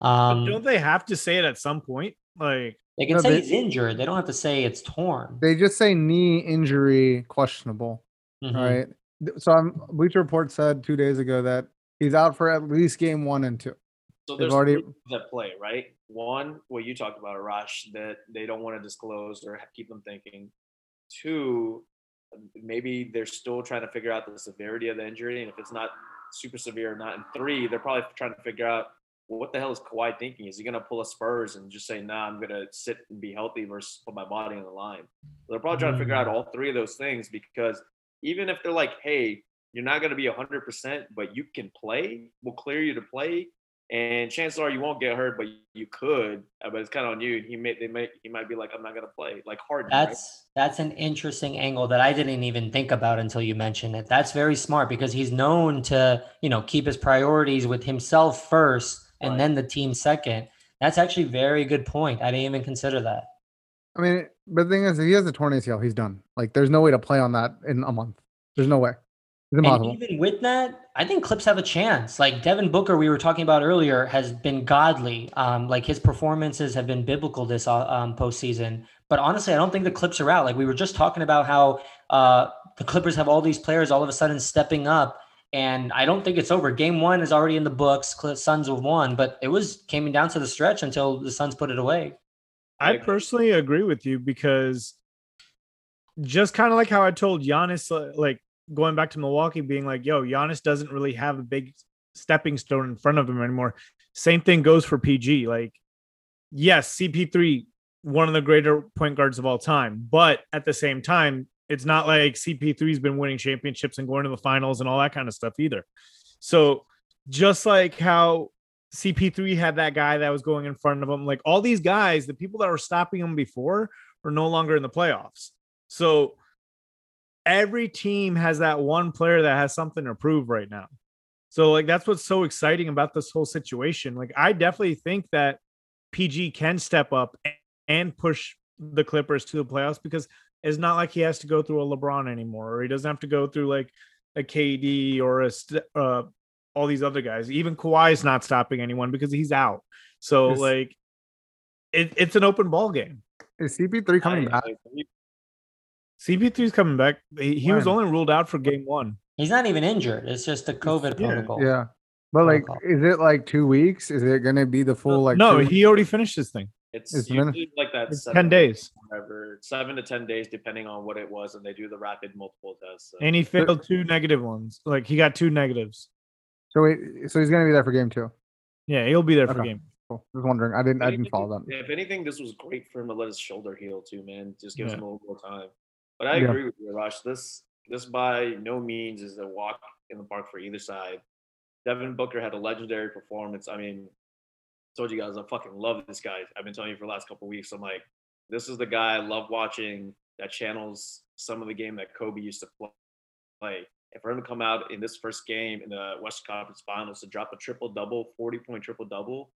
But Um, don't they have to say it at some point? Like they can No, say they- he's injured. They don't have to say it's torn. They just say knee injury questionable, Mhm. right? So I'm Bleacher Report said two days ago that he's out for at least game one and two. So They've there's already- already that play, right? One, what you talked about, Arash, that they don't want to disclose or keep them thinking. Two, maybe they're still trying to figure out the severity of the injury and if it's not super severe or not. And three, they're probably trying to figure out well, what the hell is Kawhi thinking? Is he going to pull a Spurs and just say, "Nah, I'm going to sit and be healthy versus put my body on the line"? They're probably trying to figure out all three of those things because even if they're like, "Hey, you're not going to be 100%, but you can play. We'll clear you to play." And chances are you won't get hurt, but you could. uh, But it's kind of on you. He may, they may, he might be like, "I'm not gonna play." Like Harden. right? That's that's an interesting angle that I didn't even think about until you mentioned it. That's very smart because he's known to, you know, keep his priorities with himself first and Right. then the team second. That's actually a very good point. I didn't even consider that. I mean, but the thing is, if he has a torn ACL, he's done. Like, there's no way to play on that in a month. There's no way. It's impossible. And even with that, I think Clips have a chance. Like Devin Booker, we were talking about earlier, has been godly. Um, like his performances have been biblical this uh, um, postseason. But honestly, I don't think the Clips are out. Like we were just talking about how uh, the Clippers have all these players all of a sudden stepping up, and I don't think it's over. Game one is already in the books. Cl- Suns have won, but it was came down to the stretch until the Suns put it away. I I personally agree with you because just kind of like how I told Giannis, uh, like going back to Milwaukee, being like, yo, Giannis doesn't really have a big stepping stone in front of him anymore. Same thing goes for PG. Like, yes, CP3, one of the greater point guards of all time, but at the same time, it's not like CP3's been winning championships and going to the finals and all that kind of stuff either. So, just like how CP3 had that guy that was going in front of him, like all these guys, the people that were stopping him before are no longer in the playoffs. So, every team has that one player that has something to prove right now. So like that's what's so exciting about this whole situation. Like I definitely think that PG can step up and push the Clippers to the playoffs because it's not like he has to go through a LeBron anymore, or he doesn't have to go through like a KD or a st- uh, all these other guys. Even Kawhi is not stopping anyone because he's out. So Is- like, it, it's an open ball game. Is CP3 coming I- back? like, he- CP3 is coming back. He, he was only ruled out for game one. He's not even injured. It's just the COVID yeah, protocol. Yeah. But like, Protocol. is it like two weeks? Is it gonna be the full like? no, he already finished his thing. It's, It's been- like that. It's 10 days. whatever, seven to ten days, depending on what it was, and they do the rapid multiple tests. So. And he failed two negative ones. Like he got two negatives. So wait, so he's gonna be there for game two. Yeah, he'll be there for Okay. game. Cool. Just wondering. I didn't. I didn't follow that. If anything, this was great for him to let his shoulder heal too, man. Just gives Yeah. him a little more time. But I Yeah. agree with you, Rush. This this by no means is a walk in the park for either side. Devin Booker had a legendary performance. I mean, told you guys I fucking love this guy. I've been telling you for the last couple weeks. I'm like, this is the guy I love watching that channels some of the game that Kobe used to pl- play. And for him to come out in this first game in the Western Conference Finals to drop a triple double, 40 point triple double,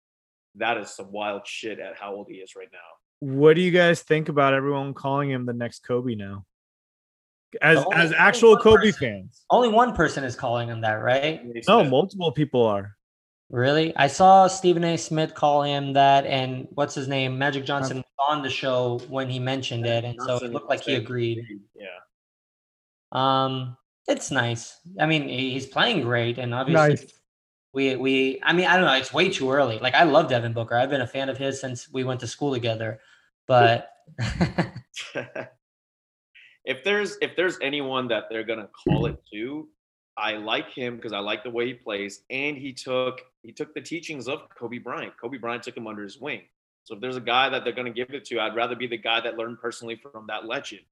that is some wild shit at how old he is right now. What do you guys think about everyone calling him the next Kobe now? As only- as actual Kobe person- fans. Only one person is calling him that, right? No, multiple people are. Really? I saw Stephen A. Smith call him that, and what's his name? Magic Johnson was on the show when he mentioned it, and so it looked like he agreed. Yeah. Um, it's nice. I mean, he's playing great, and obviously, Nice. we we. I mean, I don't know. It's way too early. Like I love Devin Booker. I've been a fan of his since we went to school together. But <laughs> if there's if there's anyone that they're gonna call it to, I like him because I like the way he plays, and he took he took the teachings of Kobe Bryant. Kobe Bryant took him under his wing. So if there's a guy that they're gonna give it to, I'd rather be the guy that learned personally from that legend.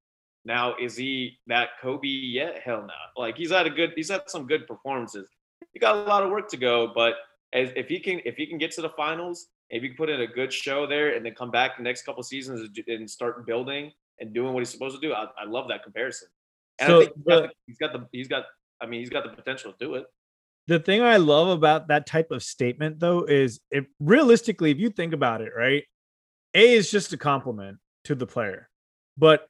Now, is he that Kobe yet? Hell no. Like he's had a good he's had some good performances. He got a lot of work to go, but as if he can if he can get to the finals, if he can put in a good show there and then come back the next couple seasons and start building and doing what he's supposed to do, I, I love that comparison. And So I think he's got, the, he's got the he's got I mean he's got the potential to do it. The thing I love about that type of statement though is if realistically, if you think about it, right? A is just a compliment to the player. But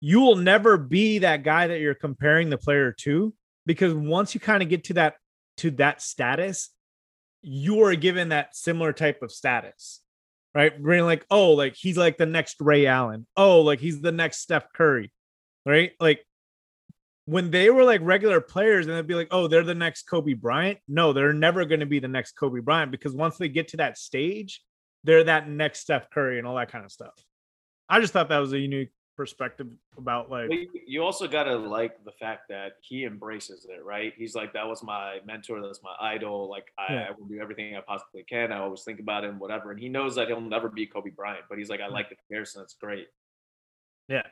you will never be that guy that you're comparing the player to because once you kind of get to that to that status, you are given that similar type of status, right? Being like, oh, like he's like the next Ray Allen. Oh, like he's the next Steph Curry, right? Like when they were like regular players and they'd be like, oh, they're the next Kobe Bryant. No, they're never going to be the next Kobe Bryant because once they get to that stage, they're that next Steph Curry and all that kind of stuff. I just thought that was a unique perspective about like you, also gotta like the fact that he embraces it, right? He's like, that was my mentor, that's my idol. Like I, Yeah. I will do everything I possibly can. I always think about him, whatever. And he knows that he'll never be Kobe Bryant, but he's like, I like the comparison. It's great. yeah.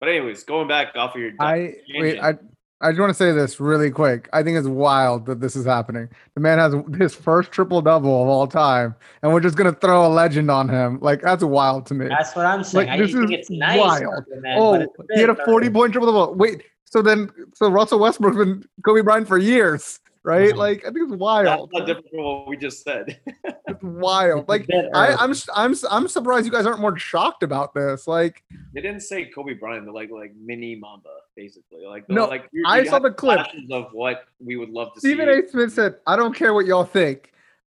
But anyways, going back off of your I wait. I I just want to say this really quick. I think it's wild that this is happening. The man has <laughs> his first triple double of all time, and we're just gonna throw a legend on him. Like that's wild to me. that's what I'm saying. I this think is it's nice. wild. man, oh, but it's he had a 40 point triple double. Wait, so then so Russell Westbrook's been Kobe Bryant for years, right? Right. Like I think it's that's wild. not different from what we just said. <laughs> It's wild. Like I, early. I'm s- I'm s- I'm surprised you guys aren't more shocked about this. Like they didn't say Kobe Bryant, they're like like mini Mamba, basically. Like the- No, like you- I you saw the clip. of what we would love to Stephen see. A. Smith said, "I don't care what y'all think.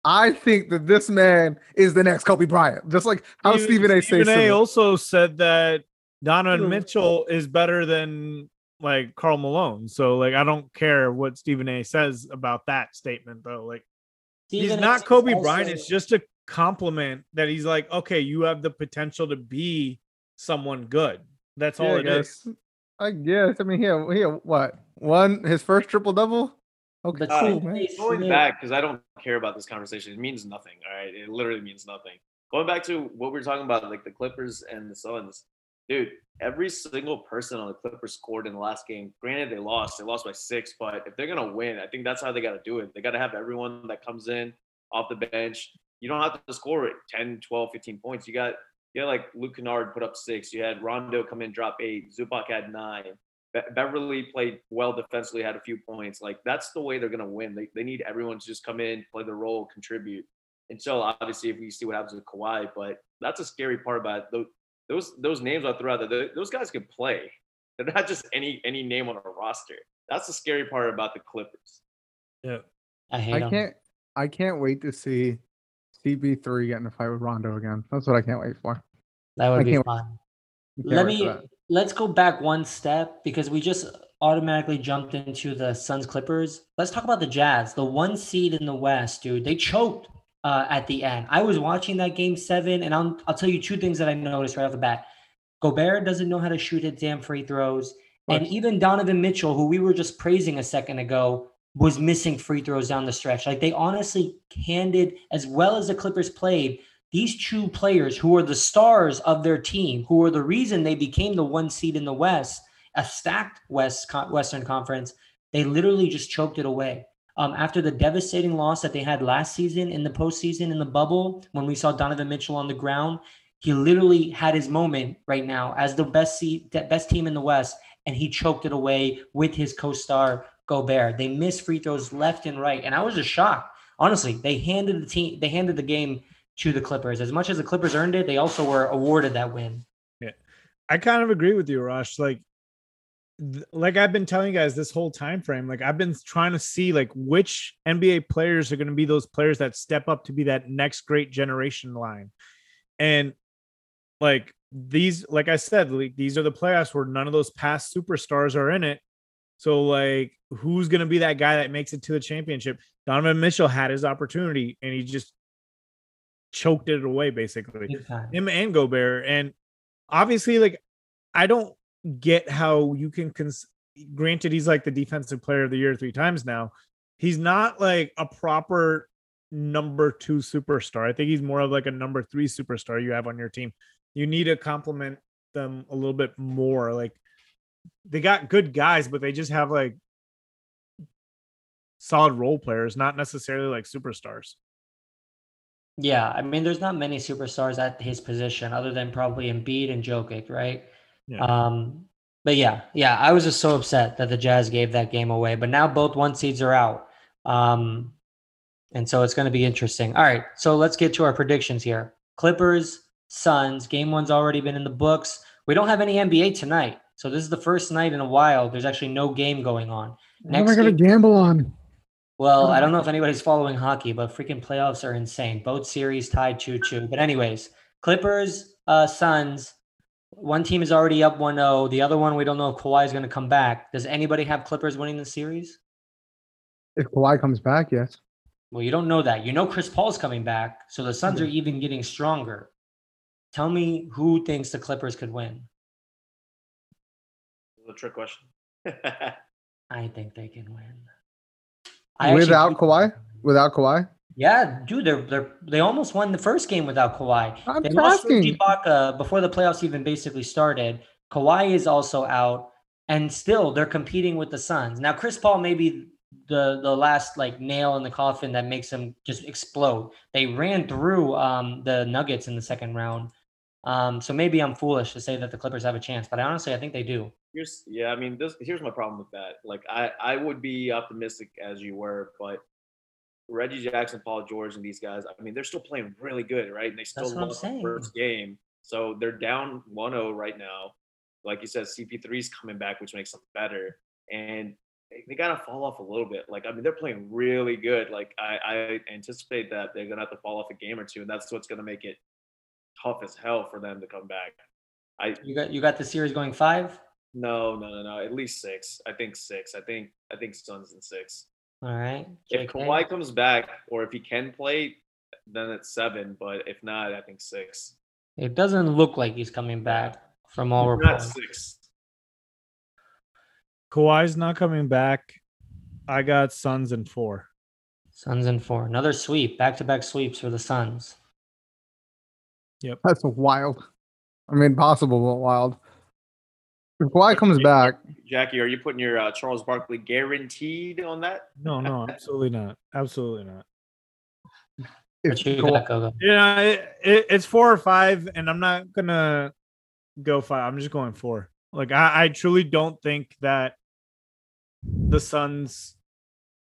I think that this man is the next Kobe Bryant." Just like how Stephen- Stephen A. says. Stephen A. similar. also said that Donovan Hmm. Mitchell is better than like Carl Malone. So like I don't care what Stephen A. says about that statement though. Like he's Stephen A. not Kobe also- Bryant. It's just a compliment that he's like, okay, you have the potential to be someone good. That's Yeah, all I it is. guess. I guess. I mean, he had, he had what? One his first triple double. Okay, But Uh, cool, man. going back because I don't care about this conversation. It means nothing. All right, it literally means nothing. Going back to what we were talking about, like the Clippers and the Suns, dude. Every single person on the Clippers scored in the last game. Granted, they lost. They lost by six, but if they're gonna win, I think that's how they got to do it. They got to have everyone that comes in off the bench. You don't have to score it 10, 12, 15 points. You got you had like Luke Kennard put up six. You had Rondo come in, drop eight. Zubac had nine. Be- Beverley played well defensively, had a few points. Like that's the way they're gonna win. They, they need everyone to just come in, play the role, contribute. Until obviously, if we see what happens with Kawhi, but that's a scary part about it. Those those, those names I threw out there. Those guys can play. They're not just any any name on a roster. That's the scary part about the Clippers. Yeah. I hate I 'em. can't. I can't wait to see CP3 get in a fight with Rondo again. That's what I can't wait for. That would I be fun. I Let me let's go back one step because we just automatically jumped into the Suns Clippers. Let's talk about the Jazz, the one seed in the West, dude. They choked uh, at the end. I was watching that game seven, and I'll I'll tell you two things that I noticed right off the bat. Gobert doesn't know how to shoot his damn free throws, and even Donovan Mitchell, who we were just praising a second ago, was missing free throws down the stretch. Like they honestly handed as well as the Clippers played these two players who are the stars of their team, who are the reason they became the one seed in the West, a stacked West Western Conference, they literally just choked it away. Um, after the devastating loss that they had last season in the postseason in the bubble, when we saw Donovan Mitchell on the ground, he literally had his moment right now as the best best team in the West, and he choked it away with his co-star Gobert. They missed free throws left and right, and I was just shocked. Honestly, they handed the team, they handed the game to the Clippers. As much as the Clippers earned it, they also were awarded that win. Yeah, I kind of agree with you, Rush. Like, like I've been telling you guys this whole time frame. Like, I've been trying to see like which NBA players are going to be those players that step up to be that next great generation line, and like these, like I said, like these are the playoffs where none of those past superstars are in it. So, like, who's going to be that guy that makes it to the championship? Donovan Mitchell had his opportunity and he just choked it away, basically him and Gobert. And obviously, like, I don't get how you can cons- granted he's like the defensive player of the year three times now. He's not like a proper number two superstar. I think he's more of like a number three superstar you have on your team. You need to compliment them a little bit more. Like they got good guys, but they just have like solid role players, not necessarily like superstars. Yeah, I mean, there's not many superstars at his position other than probably Embiid and Jokic, right? Yeah. Um, but yeah, yeah, I was just so upset that the Jazz gave that game away. But now both one seeds are out, um, and so it's going to be interesting. All right, so let's get to our predictions here. Clippers, Suns. Game one's already been in the books. We don't have any NBA tonight, so this is the first night in a while. There's actually no game going on. What am I gonna gamble on? well, I don't know if anybody's following hockey, but freaking playoffs are insane. Both series tied 2 2. But, anyways, Clippers, uh, Suns. One team is already up 1 0. The other one, we don't know if Kawhi is going to come back. Does anybody have Clippers winning the series? If Kawhi comes back, yes. Well, you don't know that. You know Chris Paul's coming back. So the Suns are mm-hmm. even getting stronger. Tell me who thinks the Clippers could win. The trick question. <laughs> I think they can win. I Without do think Kawhi? they can win. Without Kawhi, Yeah, dude, they're they're they almost won the first game without Kawhi. I'm they lost Serge asking. Ibaka before the playoffs even basically started. Kawhi is also out, and still they're competing with the Suns. Now, Chris Paul may be the the last like nail in the coffin that makes them just explode. They ran through um, the Nuggets in the second round, um, so maybe I'm foolish to say that the Clippers have a chance, but honestly I think they do. here's yeah, I mean, this here's my problem with that. Like, I I would be optimistic as you were, but Reggie Jackson, Paul George, and these guys, I mean, they're still playing really good, right? And they still lost the first game, so they're down 1-0 right now. Like you said, CP3 is coming back, which makes them better, and they, they gotta fall off a little bit. Like, I mean, they're playing really good. Like, I I anticipate that they're gonna have to fall off a game or two, and that's what's gonna make it tough as hell for them to come back. I You got you got the series going five. no, no, no, no. At least six. I think six. I think I think Suns in six. All right. If JK? Kawhi comes back, or if he can play, then it's seven. But if not, I think six. It doesn't look like he's coming back from all If not six. Kawhi's not coming back. I got Suns and four. Suns and four. Another sweep. Back to back sweeps for the Suns. Yep. That's wild. I mean, possible, but wild. If Kawhi comes back, Jackie, are you putting your uh, Charles Barkley guaranteed on that? No, no, <laughs> absolutely not. Absolutely not. if What you Kawhi- got, Yeah, it, it, it's four or five, and I'm not gonna go five. I'm just going four. Like I, I truly don't think that the Suns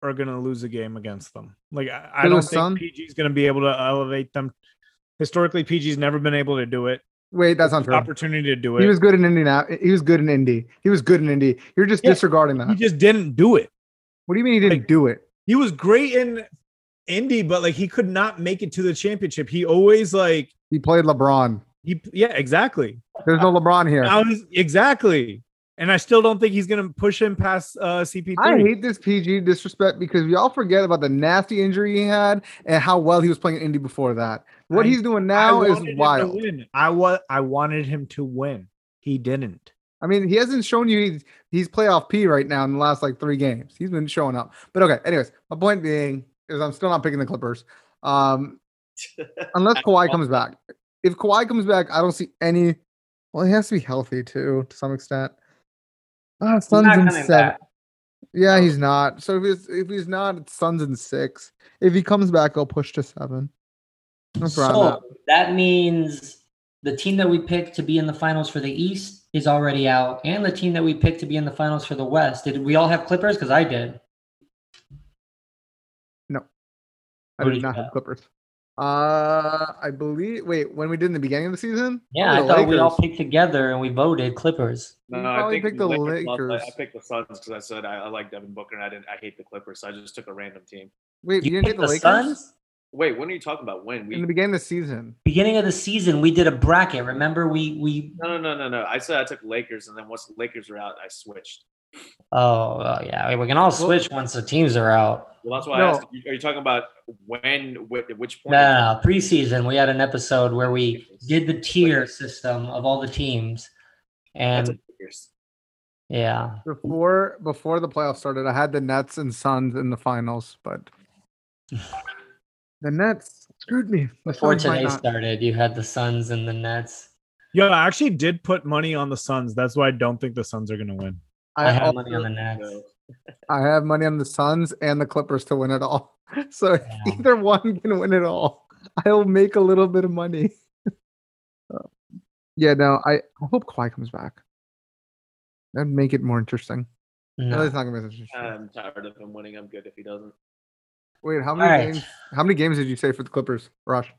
are gonna lose a game against them. Like I, I don't think Sun? PG's gonna be able to elevate them. Historically, PG's never been able to do it. Wait, that's not true. Opportunity to do it. He was good in Indiana. He was good in Indy. He was good in Indy. You're just Yeah, disregarding that. he just didn't do it. What do you mean he didn't like- do it? He was great in Indy, but like he could not make it to the championship. He always like He played LeBron. he yeah exactly. There's no LeBron here. Was exactly, and I still don't think he's gonna push him past uh CP3. I hate this PG disrespect because we all forget about the nasty injury he had and how well he was playing in Indy before that. What I- he's doing I now is wanted wild. win. I was I wanted him to win. He didn't. I mean, he hasn't shown you he's, he's playoff P right now in the last like three games. He's been showing up. But okay, anyways, my point being is I'm still not picking the Clippers. Um, <laughs> unless Kawhi comes back. If Kawhi comes back, I don't see any. Well, he has to be healthy too, to some extent. He's Suns not in seven. back. Yeah, he's not. So if he's if he's not, it's Suns in six. If he comes back, I'll push to seven. That's where I'm at. So that means the team that we picked to be in the finals for the East is already out, and the team that we picked to be in the finals for the West. Did we all have Clippers? Because I did. No, I did did not have have? Clippers. Uh, I believe. Wait, when we did in the beginning of the season? Yeah, Oh, I the thought we all picked together and we voted Clippers. No, no, I think picked the Lakers lost. I- I picked the Suns because I said I, I like Devin Booker and I didn't. I hate the Clippers, so I just took a random team. Wait, you, You didn't picked get the, the Lakers Suns? Wait, when are you talking about? When we in the beginning of the season. Beginning of the season, we did a bracket. Remember, we we No, no, no, no, no. I said I took Lakers, and then once the Lakers were out, I switched. oh oh, yeah, we can all switch once the teams are out. Well, that's why No. I asked. Are you talking about when? Wh- which point? No, no, no, preseason we had an episode where we did the tier system of all the teams, and yeah, Before before the playoffs started, I had the Nets and Suns in the finals, but <laughs> the Nets screwed me. The before today started, you had the Suns and the Nets. Yeah, I actually did put money on the Suns. That's why I don't think the Suns are gonna win. I, I, have money on the Nets. <laughs> I have money on the Suns and the Clippers to win it all. <laughs> So Yeah. either one can win it all. I'll make a little bit of money. <laughs> Yeah, no, I, I hope Kawhi comes back. That'd make it more interesting. No, No. it's not gonna be interesting. I'm tired of him winning. I'm good if he doesn't. Wait, how many Alright. games? How many games did you say for the Clippers, Rush?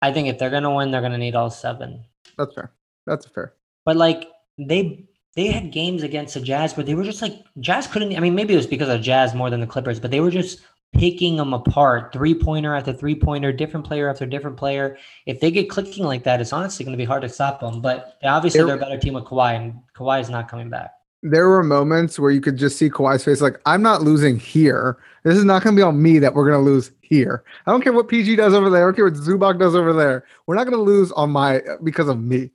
I think if they're gonna win, they're gonna need all seven. That's fair. That's fair. But like they they had games against the Jazz, but they were just like Jazz couldn't. I mean, maybe it was because of Jazz more than the Clippers, but they were just picking them apart, three pointer after three pointer, different player after different player. If they get clicking like that, it's honestly going to be hard to stop them. But obviously, There- they're a better team with Kawhi, and Kawhi is not coming back. There were moments where you could just see Kawhi's face, like, I'm not losing here. This is not gonna be on me that we're gonna lose here. I don't care what PG does over there. I don't care what Zubac does over there. We're not gonna lose on my because of me.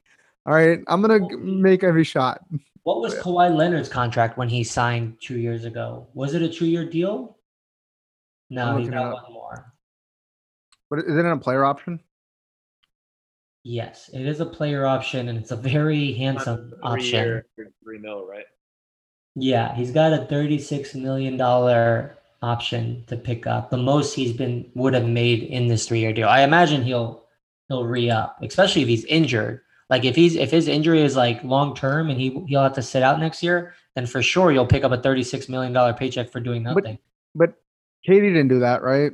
All right. I'm gonna make every shot. What was Yeah. <laughs> Kawhi Leonard's contract when he signed two years ago? Was it a two-year deal? No, I'm he's looking it got one more. But is it a player option? Yes, it is a player option, and it's a very handsome Three option. year, three mil, right? Yeah, he's got a thirty-six million dollar option to pick up, the most he's been would have made in this three-year deal. I imagine he'll he'll re-up, especially if he's injured. Like if he's if his injury is like long term and he he'll have to sit out next year, then for sure you'll pick up a thirty-six million dollar paycheck for doing But- nothing. But KD didn't do that, right?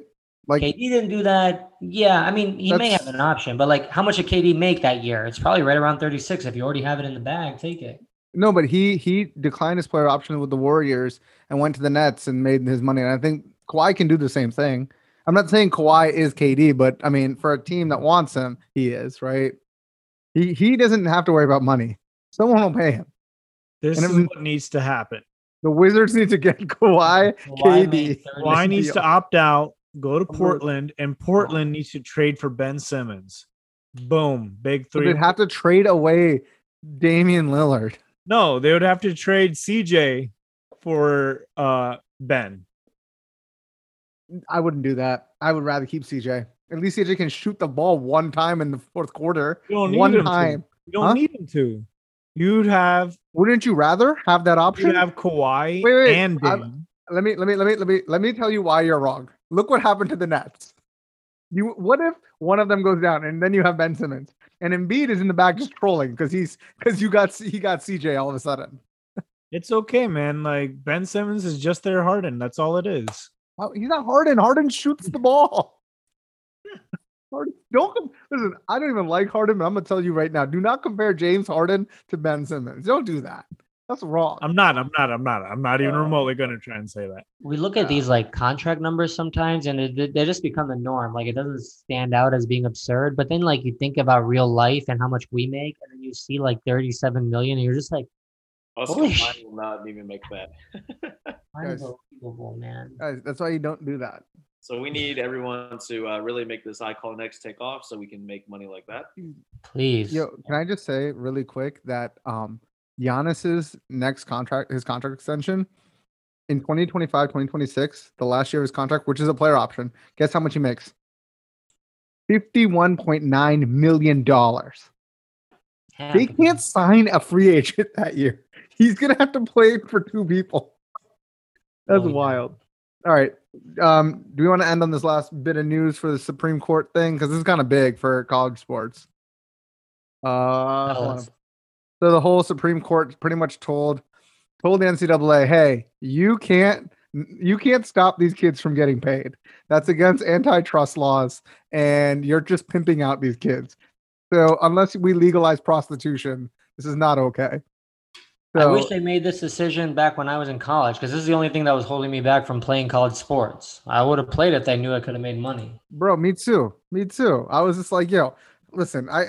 Like KD didn't do that. Yeah, I mean he may have an option, but like how much did KD make that year? It's probably right around thirty-six. If you already have it in the bag, take it. No, but he he declined his player option with the Warriors and went to the Nets and made his money. And I think Kawhi can do the same thing. I'm not saying Kawhi is KD, but I mean for a team that wants him, he is, right? He he doesn't have to worry about money. Someone will pay him. This And is it- what needs to happen. The Wizards need to get <laughs> Kawhi. Kawhi KD. 30 Kawhi needs to opt out, go to Portland, and Portland needs to trade for Ben Simmons. Boom, big So three. they'd have to trade away Damian Lillard. No, they would have to trade CJ for uh Ben. I wouldn't do that. I would rather keep CJ. At least CJ can shoot the ball one time in the fourth quarter. You don't need One him to. time. You don't Huh? need him to. You'd have Wouldn't you rather have that option? you'd have Kawhi Wait, wait, and Dame. let me let me let me let me let me tell you why you're wrong. Look what happened to the Nets. You what if one of them goes down and then you have Ben Simmons and Embiid is in the back just trolling because he's because you got he got CJ all of a sudden. It's okay, man. Like Ben Simmons is just their Harden. That's all it is. Oh, he's not Harden. Harden shoots the ball. Harden, don't listen. I don't even like Harden, but I'm gonna tell you right now: do not compare James Harden to Ben Simmons. Don't do that. That's wrong. I'm not. I'm not. I'm not. I'm not even Uh, remotely going to try and say that. We look at these like contract numbers sometimes, and it, they just become the norm. Like it doesn't stand out as being absurd. But then, like you think about real life and how much we make, and then you see like thirty-seven million, and you're just like, Us Holy combined sh- will not even make that. <laughs> Guys. unbelievable, man. Guys, that's why you don't do that. so we need everyone to uh, really make this I call next take off so we can make money like that. Please. Yo, can I just say really quick that um Giannis's next contract, his contract extension in 2025, 2026, the last year of his contract, which is a player option, guess how much he makes? $51.9 million. They can't sign a free agent <laughs> that year. He's gonna have to play for two people. That's Oh, yeah. wild. All right. Um, do we want to end on this last bit of news for the Supreme Court thing? Because this is kind of big for college sports. Uh, hold on. us. So the whole Supreme Court pretty much told told the NCAA, hey, you can't you can't stop these kids from getting paid. That's against antitrust laws, and you're just pimping out these kids. So unless we legalize prostitution, this is not okay. I wish they made this decision back when I was in college because this is the only thing that was holding me back from playing college sports. I would have played it if they knew I could have made money. bro, me too. Me too. I was just like, yo, listen, I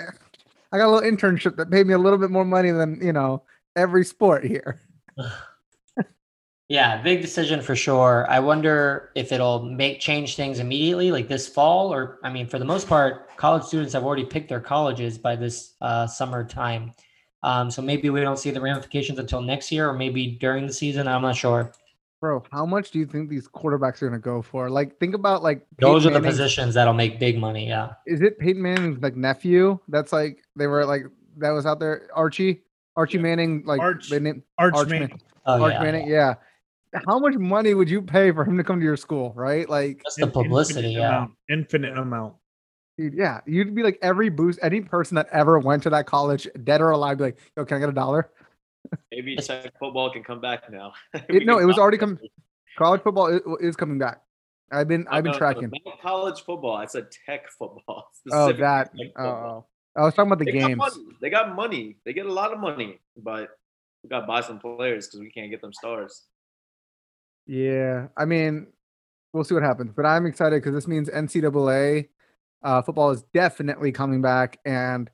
I got a little internship that paid me a little bit more money than you know every sport here. Yeah, big decision for sure. I wonder if it'll make change things immediately, like this fall, or I mean, for the most part, college students have already picked their colleges by this uh, summer time. Um, so maybe we don't see the ramifications until next year, or maybe during the season. I'm not sure. Bro, how much do you think these quarterbacks are gonna go for? Like, think about like Those are the Manning's- positions that'll make big money. Yeah. Is it Peyton Manning's like nephew? That's like they were like that was out there. Archie, Archie Yeah. Manning, like Arch- they named Arch, Arch Man- Man- Oh Arch yeah. Manning. Yeah. How much money would you pay for him to come to your school? Right? Like, Just the publicity. infinite Yeah. amount, infinite amount. dude, yeah, you'd be like every boost, any person that ever went to that college, dead or alive, be like, yo, can I get a dollar? Maybe tech football can come back now. <laughs> It, no, it was already come. College football is, is coming back. I've been I've been No, no, no, tracking. not college football. I said tech football. <laughs> Oh, that. Oh, oh. I was talking about the they games. money. They got money. They get a lot of money, but we got to buy some players because we can't get them stars. Yeah, I mean, we'll see what happens, but I'm excited because this means NCAA uh, football is definitely coming back, and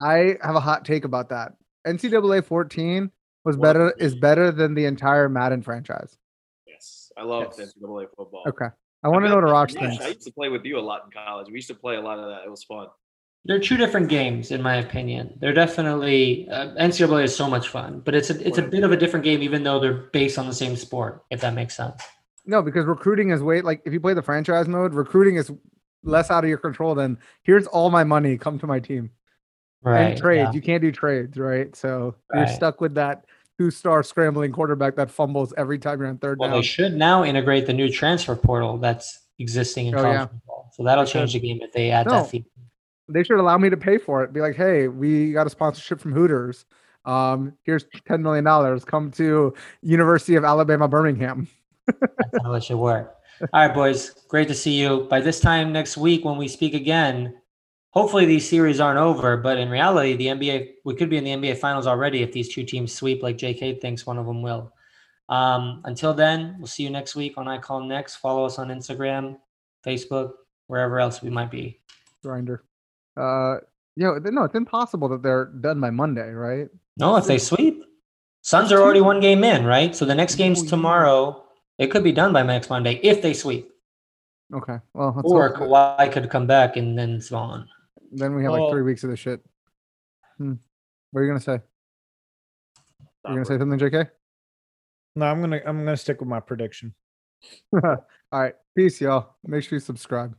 I have a hot take about that. NCAA 14 was What? better is better than the entire Madden franchise. Yes, I love Yes. NCAA football. Okay, I want to know what feel a like Rox I used to play with you a lot in college. We used to play a lot of that. It was fun. They're two different games, in my opinion. They're definitely uh, NCAA is so much fun, but it's a it's a bit of a different game, even though they're based on the same sport. If that makes sense. No, because recruiting is way like if you play the franchise mode, recruiting is less out of your control than here's all my money, come to my team. Right. and trades. yeah. You can't do trades, right? So you're stuck with that two-star scrambling quarterback that fumbles every time you're on third Well, down. they should now integrate the new transfer portal that's existing in Oh, college yeah. football. So that'll change the game if they add No. that feature. They should allow me to pay for it. Be like, hey, we got a sponsorship from Hooters. Um, here's ten million dollars. Come to University of Alabama Birmingham. <laughs> That's how it should work. All right, boys. Great to see you. By this time next week, when we speak again, hopefully these series aren't over. But in reality, the NBA we could be in the NBA finals already if these two teams sweep like JK thinks one of them will. Um, until then, we'll see you next week on I Call Next. Follow us on Instagram, Facebook, wherever else we might be. Grindr. Uh, no, it's impossible that they're done by Monday, right? No, if they sweep, Suns are already one game in, right? So the next game's tomorrow. It could be done by next Monday if they sweep, Okay. Well, or Kawhi could come back and then it's gone. Then we have like three weeks of this shit. Hmm. What are you gonna say? You gonna say something, JK? No, I'm gonna I'm gonna stick with my prediction. <laughs> All right. Peace, y'all. Make sure you subscribe.